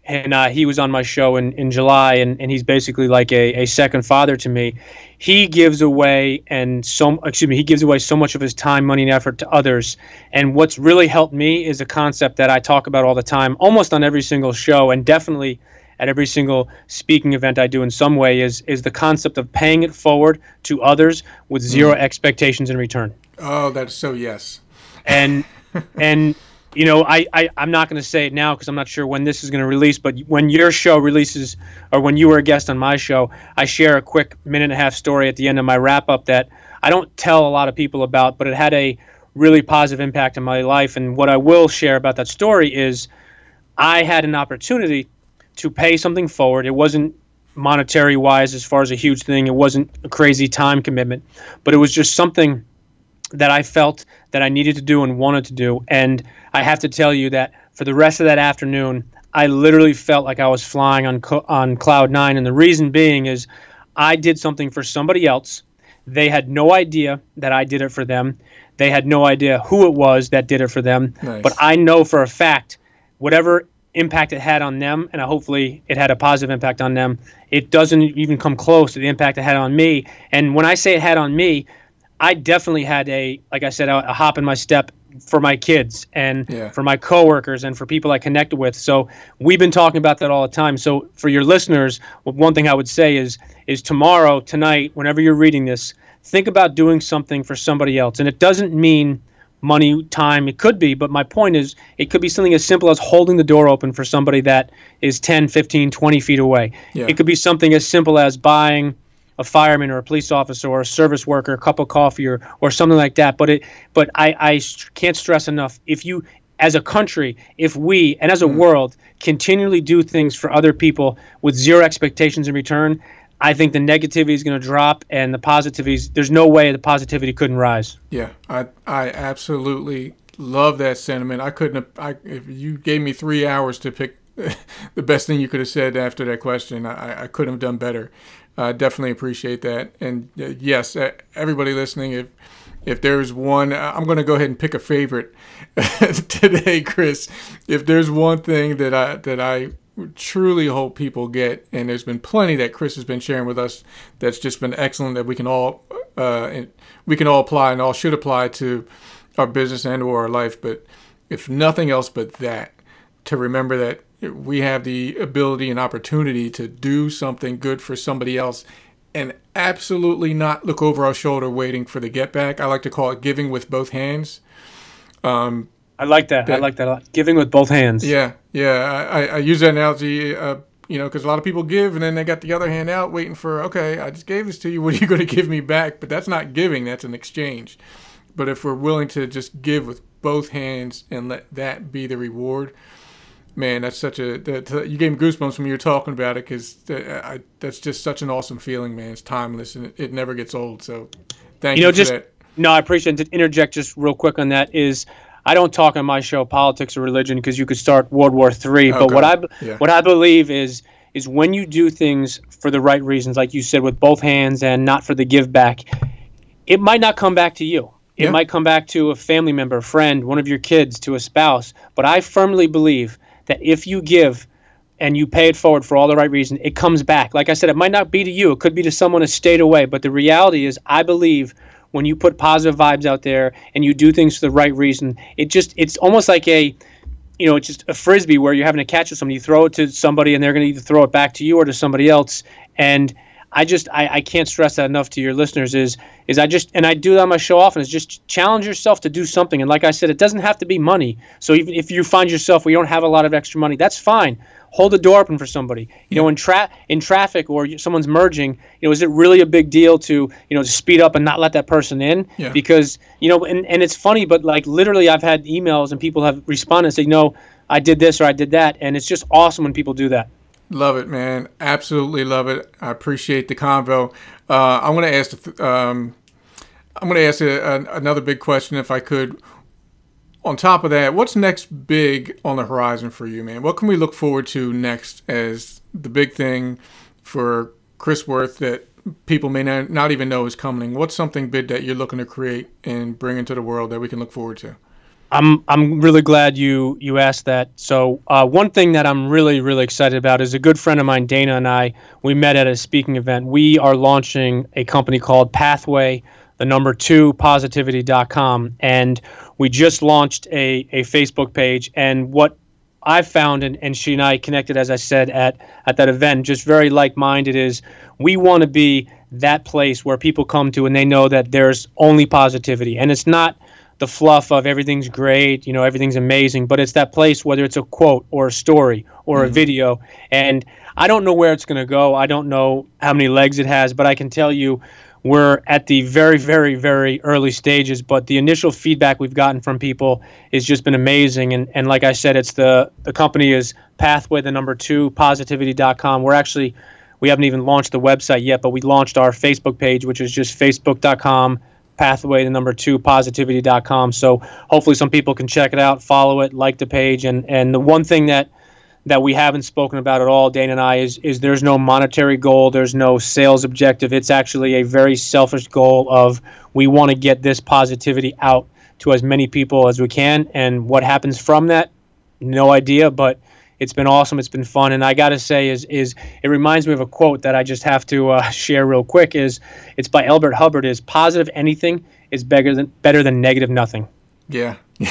and uh, he was on my show in, in July, and, and he's basically like a, a second father to me. He gives away and so excuse me, he gives away so much of his time, money, and effort to others. And what's really helped me is a concept that I talk about all the time, almost on every single show, and definitely at every single speaking event I do in some way is is the concept of paying it forward to others with zero mm. expectations in return. Oh, that's so yes. And and you know, I, I I'm not going to say it now because I'm not sure when this is going to release. But when your show releases, or when you were a guest on my show, I share a quick minute and a half story at the end of my wrap up that I don't tell a lot of people about, but it had a really positive impact on my life. And what I will share about that story is, I had an opportunity to pay something forward. It wasn't monetary wise as far as a huge thing. It wasn't a crazy time commitment, but it was just something that I felt that I needed to do and wanted to do. And I have to tell you that for the rest of that afternoon, I literally felt like I was flying on on cloud nine. And the reason being is I did something for somebody else. They had no idea that I did it for them. They had no idea who it was that did it for them. Nice. But I know for a fact, whatever impact it had on them, and hopefully it had a positive impact on them. It doesn't even come close to the impact it had on me. And when I say it had on me, I definitely had a, like I said, a, a hop in my step for my kids and yeah. for my coworkers and for people I connect with. So we've been talking about that all the time. So for your listeners, one thing I would say is is tomorrow, tonight, whenever you're reading this, think about doing something for somebody else. And it doesn't mean money, time. It could be, but my point is it could be something as simple as holding the door open for somebody that is 10, 15, 20 feet away. Yeah. It could be something as simple as buying a fireman or a police officer or a service worker a cup of coffee or, or something like that. But it, but I, I can't stress enough. If you, as a country, if we and as a mm. world continually do things for other people with zero expectations in return, I think the negativity is going to drop and the positivities. There's no way the positivity couldn't rise. Yeah, I I absolutely love that sentiment. I couldn't. Have, I if you gave me three hours to pick the best thing you could have said after that question, I, I couldn't have done better. Uh, definitely appreciate that. And uh, yes, everybody listening, if if there's one, I'm going to go ahead and pick a favorite today, Chris. If there's one thing that I that I truly hope people get, and there's been plenty that Chris has been sharing with us that's just been excellent that we can all uh, we can all apply and all should apply to our business and or our life. But if nothing else but that, to remember that we have the ability and opportunity to do something good for somebody else and absolutely not look over our shoulder waiting for the get back. I like to call it giving with both hands. Um, I like that. that. I like that a lot. Giving with both hands. Yeah, yeah. I, I use that analogy, uh, you know, because a lot of people give and then they got the other hand out waiting for, okay, I just gave this to you. What are you going to give me back? But that's not giving. That's an exchange. But if we're willing to just give with both hands and let that be the reward, man, that's such a that, you gave me goosebumps when you were talking about it because that, uh, that's just such an awesome feeling, man. It's timeless and it, it never gets old. So, thank you. You know, just that. no, I appreciate. it. To interject just real quick on that is I don't talk on my show politics or religion because you could start World War Three. Okay. But what I yeah. what I believe is is when you do things for the right reasons, like you said, with both hands and not for the give back, it might not come back to you. It yeah. might come back to a family member, a friend, one of your kids, to a spouse. But I firmly believe that if you give and you pay it forward for all the right reasons, it comes back. Like I said, it might not be to you, it could be to someone who stayed away. But the reality is, I believe when you put positive vibes out there and you do things for the right reason, it just it's almost like a you know, it's just a frisbee where you're having to catch with somebody. You throw it to somebody, and they're going to either throw it back to you or to somebody else. And I just I, I can't stress that enough to your listeners. Is is I just and I do that on my show often. Is just challenge yourself to do something. And like I said, it doesn't have to be money. So even if you find yourself where you don't have a lot of extra money, that's fine hold the door open for somebody. You know, in tra- in traffic or someone's merging, you know, is it really a big deal to you know to speed up and not let that person in? Yeah. Because you know, and and it's funny, but like literally, I've had emails and people have responded and say, no, I did this or I did that, and it's just awesome when people do that. Love it, man. Absolutely love it. I appreciate the convo. Uh, I'm going to ask. Um, I'm going to ask a, a, another big question, if I could. on top of that, what's next big on the horizon for you, man? What can we look forward to next as the big thing for Chris Wirth that people may not, not even know is coming? What's something big that you're looking to create and bring into the world that we can look forward to? I'm I'm really glad you you asked that. So uh, one thing that I'm really really excited about is a good friend of mine, Dana, and I. We met at a speaking event. We are launching a company called Pathway, the number two positivity.com, and we just launched a a Facebook page. And what I've found, and, and she and I connected, as I said at at that event, just very like minded. Is we want to be that place where people come to and they know that there's only positivity, and it's not the fluff of everything's great, you know, everything's amazing, but it's that place, whether it's a quote or a story or mm-hmm. a video. And I don't know where it's going to go. I don't know how many legs it has, but I can tell you we're at the very, very, very early stages. But the initial feedback we've gotten from people has just been amazing. And, and like I said, it's the, the company is Pathway, the number two, positivity.com. We're actually, we haven't even launched the website yet, but we launched our Facebook page, which is just facebook.com pathway to number two positivity.com so hopefully some people can check it out follow it like the page. And and the one thing that that we haven't spoken about at all dana and i is is there's no monetary goal there's no sales objective. It's actually a very selfish goal of we want to get this positivity out to as many people as we can. And what happens from that? No idea but it's been awesome. It's been fun, and I got to say, is is it reminds me of a quote that I just have to uh, share real quick. Is it's by Elbert Hubbard. Is positive anything is better than better than negative nothing. Yeah,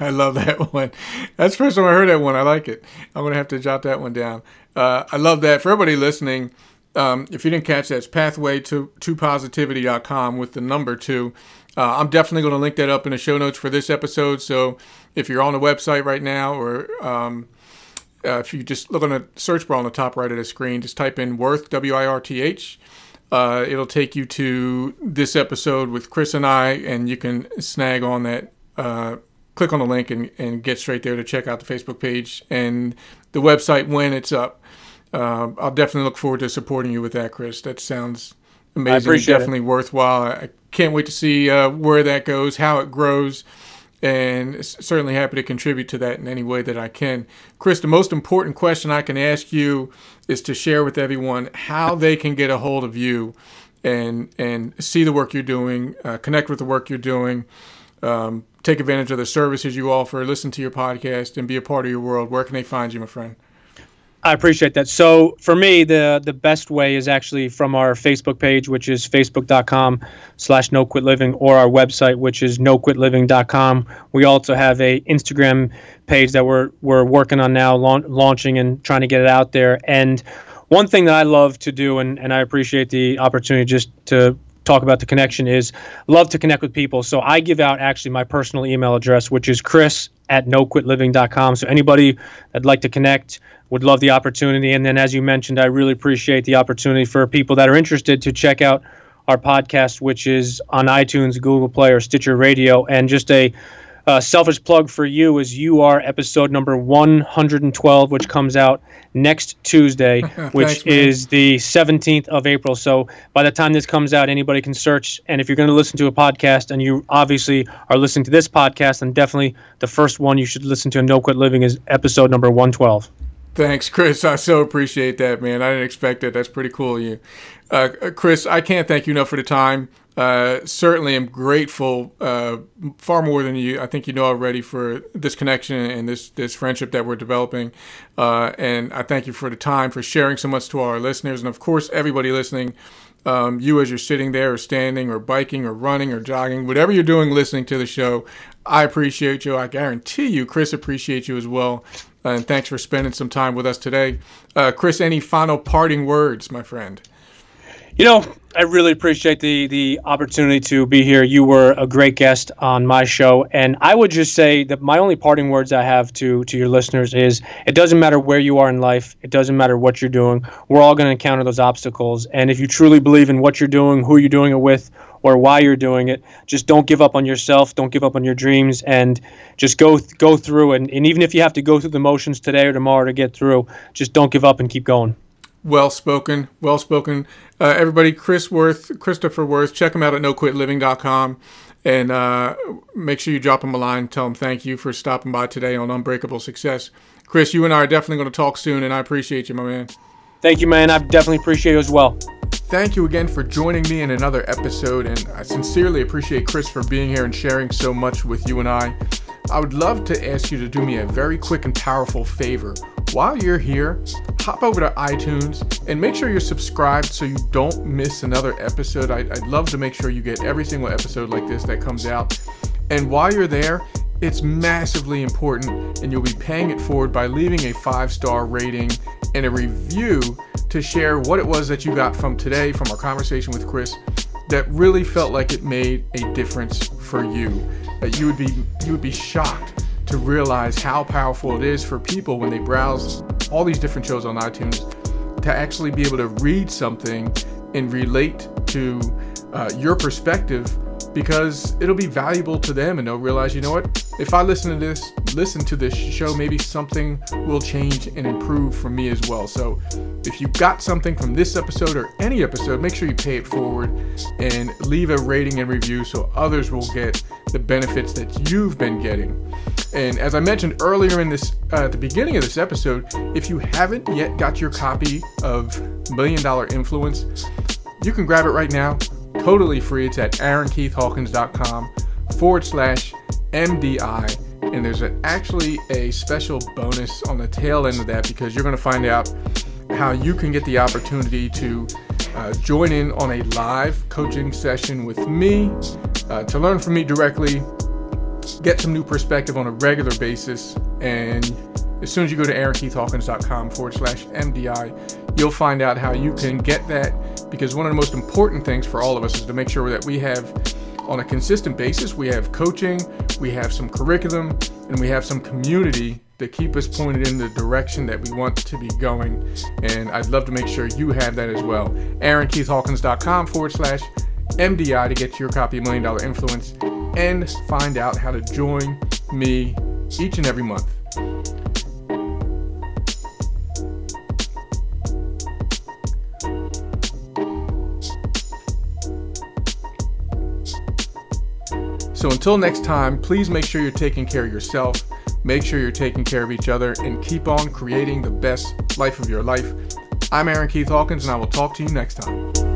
I love that one. That's the first time I heard that one. I like it. I'm gonna have to jot that one down. Uh, I love that for everybody listening. Um, if you didn't catch that, it's pathway to, to positivity.com with the number two. Uh, I'm definitely going to link that up in the show notes for this episode. So if you're on the website right now or um, uh, if you just look on the search bar on the top right of the screen, just type in Wirth, W I R T H. Uh, it'll take you to this episode with Chris and I, and you can snag on that. Uh, click on the link and, and get straight there to check out the Facebook page and the website when it's up. Uh, I'll definitely look forward to supporting you with that, Chris. That sounds amazing. definitely it. worthwhile. I can't wait to see uh, where that goes, how it grows and certainly happy to contribute to that in any way that I can. Chris, the most important question I can ask you is to share with everyone how they can get a hold of you and and see the work you're doing, uh, connect with the work you're doing, um, take advantage of the services you offer, listen to your podcast, and be a part of your world. Where can they find you, my friend? I appreciate that. So for me, the the best way is actually from our Facebook page, which is facebook.com slash no quit living, or our website, which is no quit living.com. We also have a Instagram page that we're we're working on now, launching and trying to get it out there. And one thing that I love to do, and, and I appreciate the opportunity just to talk about the connection is love to connect with people. So I give out actually my personal email address, which is chris at noquitliving.com. So anybody that'd like to connect would love the opportunity. And then, as you mentioned, I really appreciate the opportunity for people that are interested to check out our podcast, which is on iTunes, Google Play, or Stitcher Radio. And just a uh, selfish plug for you is you are episode number 112, which comes out next Tuesday, which Thanks, is the 17th of April. So by the time this comes out, anybody can search. And if you're going to listen to a podcast, and you obviously are listening to this podcast, then definitely the first one you should listen to in No Quit Living is episode number 112. Thanks, Chris. I so appreciate that, man. I didn't expect it. That's pretty cool of you. Uh, Chris, I can't thank you enough for the time. Uh, certainly am grateful uh, far more than you I think you know already for this connection and this this friendship that we're developing. Uh, and I thank you for the time for sharing so much to our listeners. And of course everybody listening um, you as you're sitting there or standing or biking or running or jogging whatever you're doing listening to the show I appreciate you. I guarantee you Chris appreciates you as well. And thanks for spending some time with us today. Uh, Chris any final parting words my friend you know, I really appreciate the the opportunity to be here. You were a great guest on my show, and I would just say that my only parting words I have to to your listeners is: it doesn't matter where you are in life, it doesn't matter what you're doing. We're all going to encounter those obstacles, and if you truly believe in what you're doing, who you're doing it with, or why you're doing it, just don't give up on yourself. Don't give up on your dreams, and just go go through. And, and even if you have to go through the motions today or tomorrow to get through, just don't give up and keep going. Well spoken, well spoken. Uh, everybody, Chris Wirth, Christopher Wirth, check him out at noquitliving.com and uh, make sure you drop him a line. Tell him thank you for stopping by today on Unbreakable Success. Chris, you and I are definitely going to talk soon, and I appreciate you, my man. Thank you, man. I definitely appreciate you as well. Thank you again for joining me in another episode, and I sincerely appreciate Chris for being here and sharing so much with you and I. I would love to ask you to do me a very quick and powerful favor. While you're here, hop over to iTunes and make sure you're subscribed so you don't miss another episode. I'd, I'd love to make sure you get every single episode like this that comes out. And while you're there, it's massively important, and you'll be paying it forward by leaving a five star rating and a review to share what it was that you got from today, from our conversation with Chris, that really felt like it made a difference for you. That you would be you would be shocked to realize how powerful it is for people when they browse all these different shows on iTunes to actually be able to read something and relate to uh, your perspective because it'll be valuable to them and they'll realize, you know what, if I listen to this, listen to this show, maybe something will change and improve for me as well. So if you got something from this episode or any episode, make sure you pay it forward and leave a rating and review so others will get the benefits that you've been getting. And as I mentioned earlier in this, uh, at the beginning of this episode, if you haven't yet got your copy of Million Dollar Influence, you can grab it right now totally free. It's at aaronkeithhawkins.com forward slash MDI. And there's a, actually a special bonus on the tail end of that because you're going to find out how you can get the opportunity to uh, join in on a live coaching session with me uh, to learn from me directly, get some new perspective on a regular basis, and as soon as you go to aaronkeithhawkins.com forward slash MDI, you'll find out how you can get that because one of the most important things for all of us is to make sure that we have on a consistent basis we have coaching we have some curriculum and we have some community that keep us pointed in the direction that we want to be going. And i'd love to make sure you have that as well. Aaronkeithhawkins.com forward slash mdi to get your copy of million dollar influence and find out how to join me each and every month So until next time, please make sure you're taking care of yourself, make sure you're taking care of each other, and keep on creating the best life of your life. I'm Aaron Keith Hawkins, and I will talk to you next time.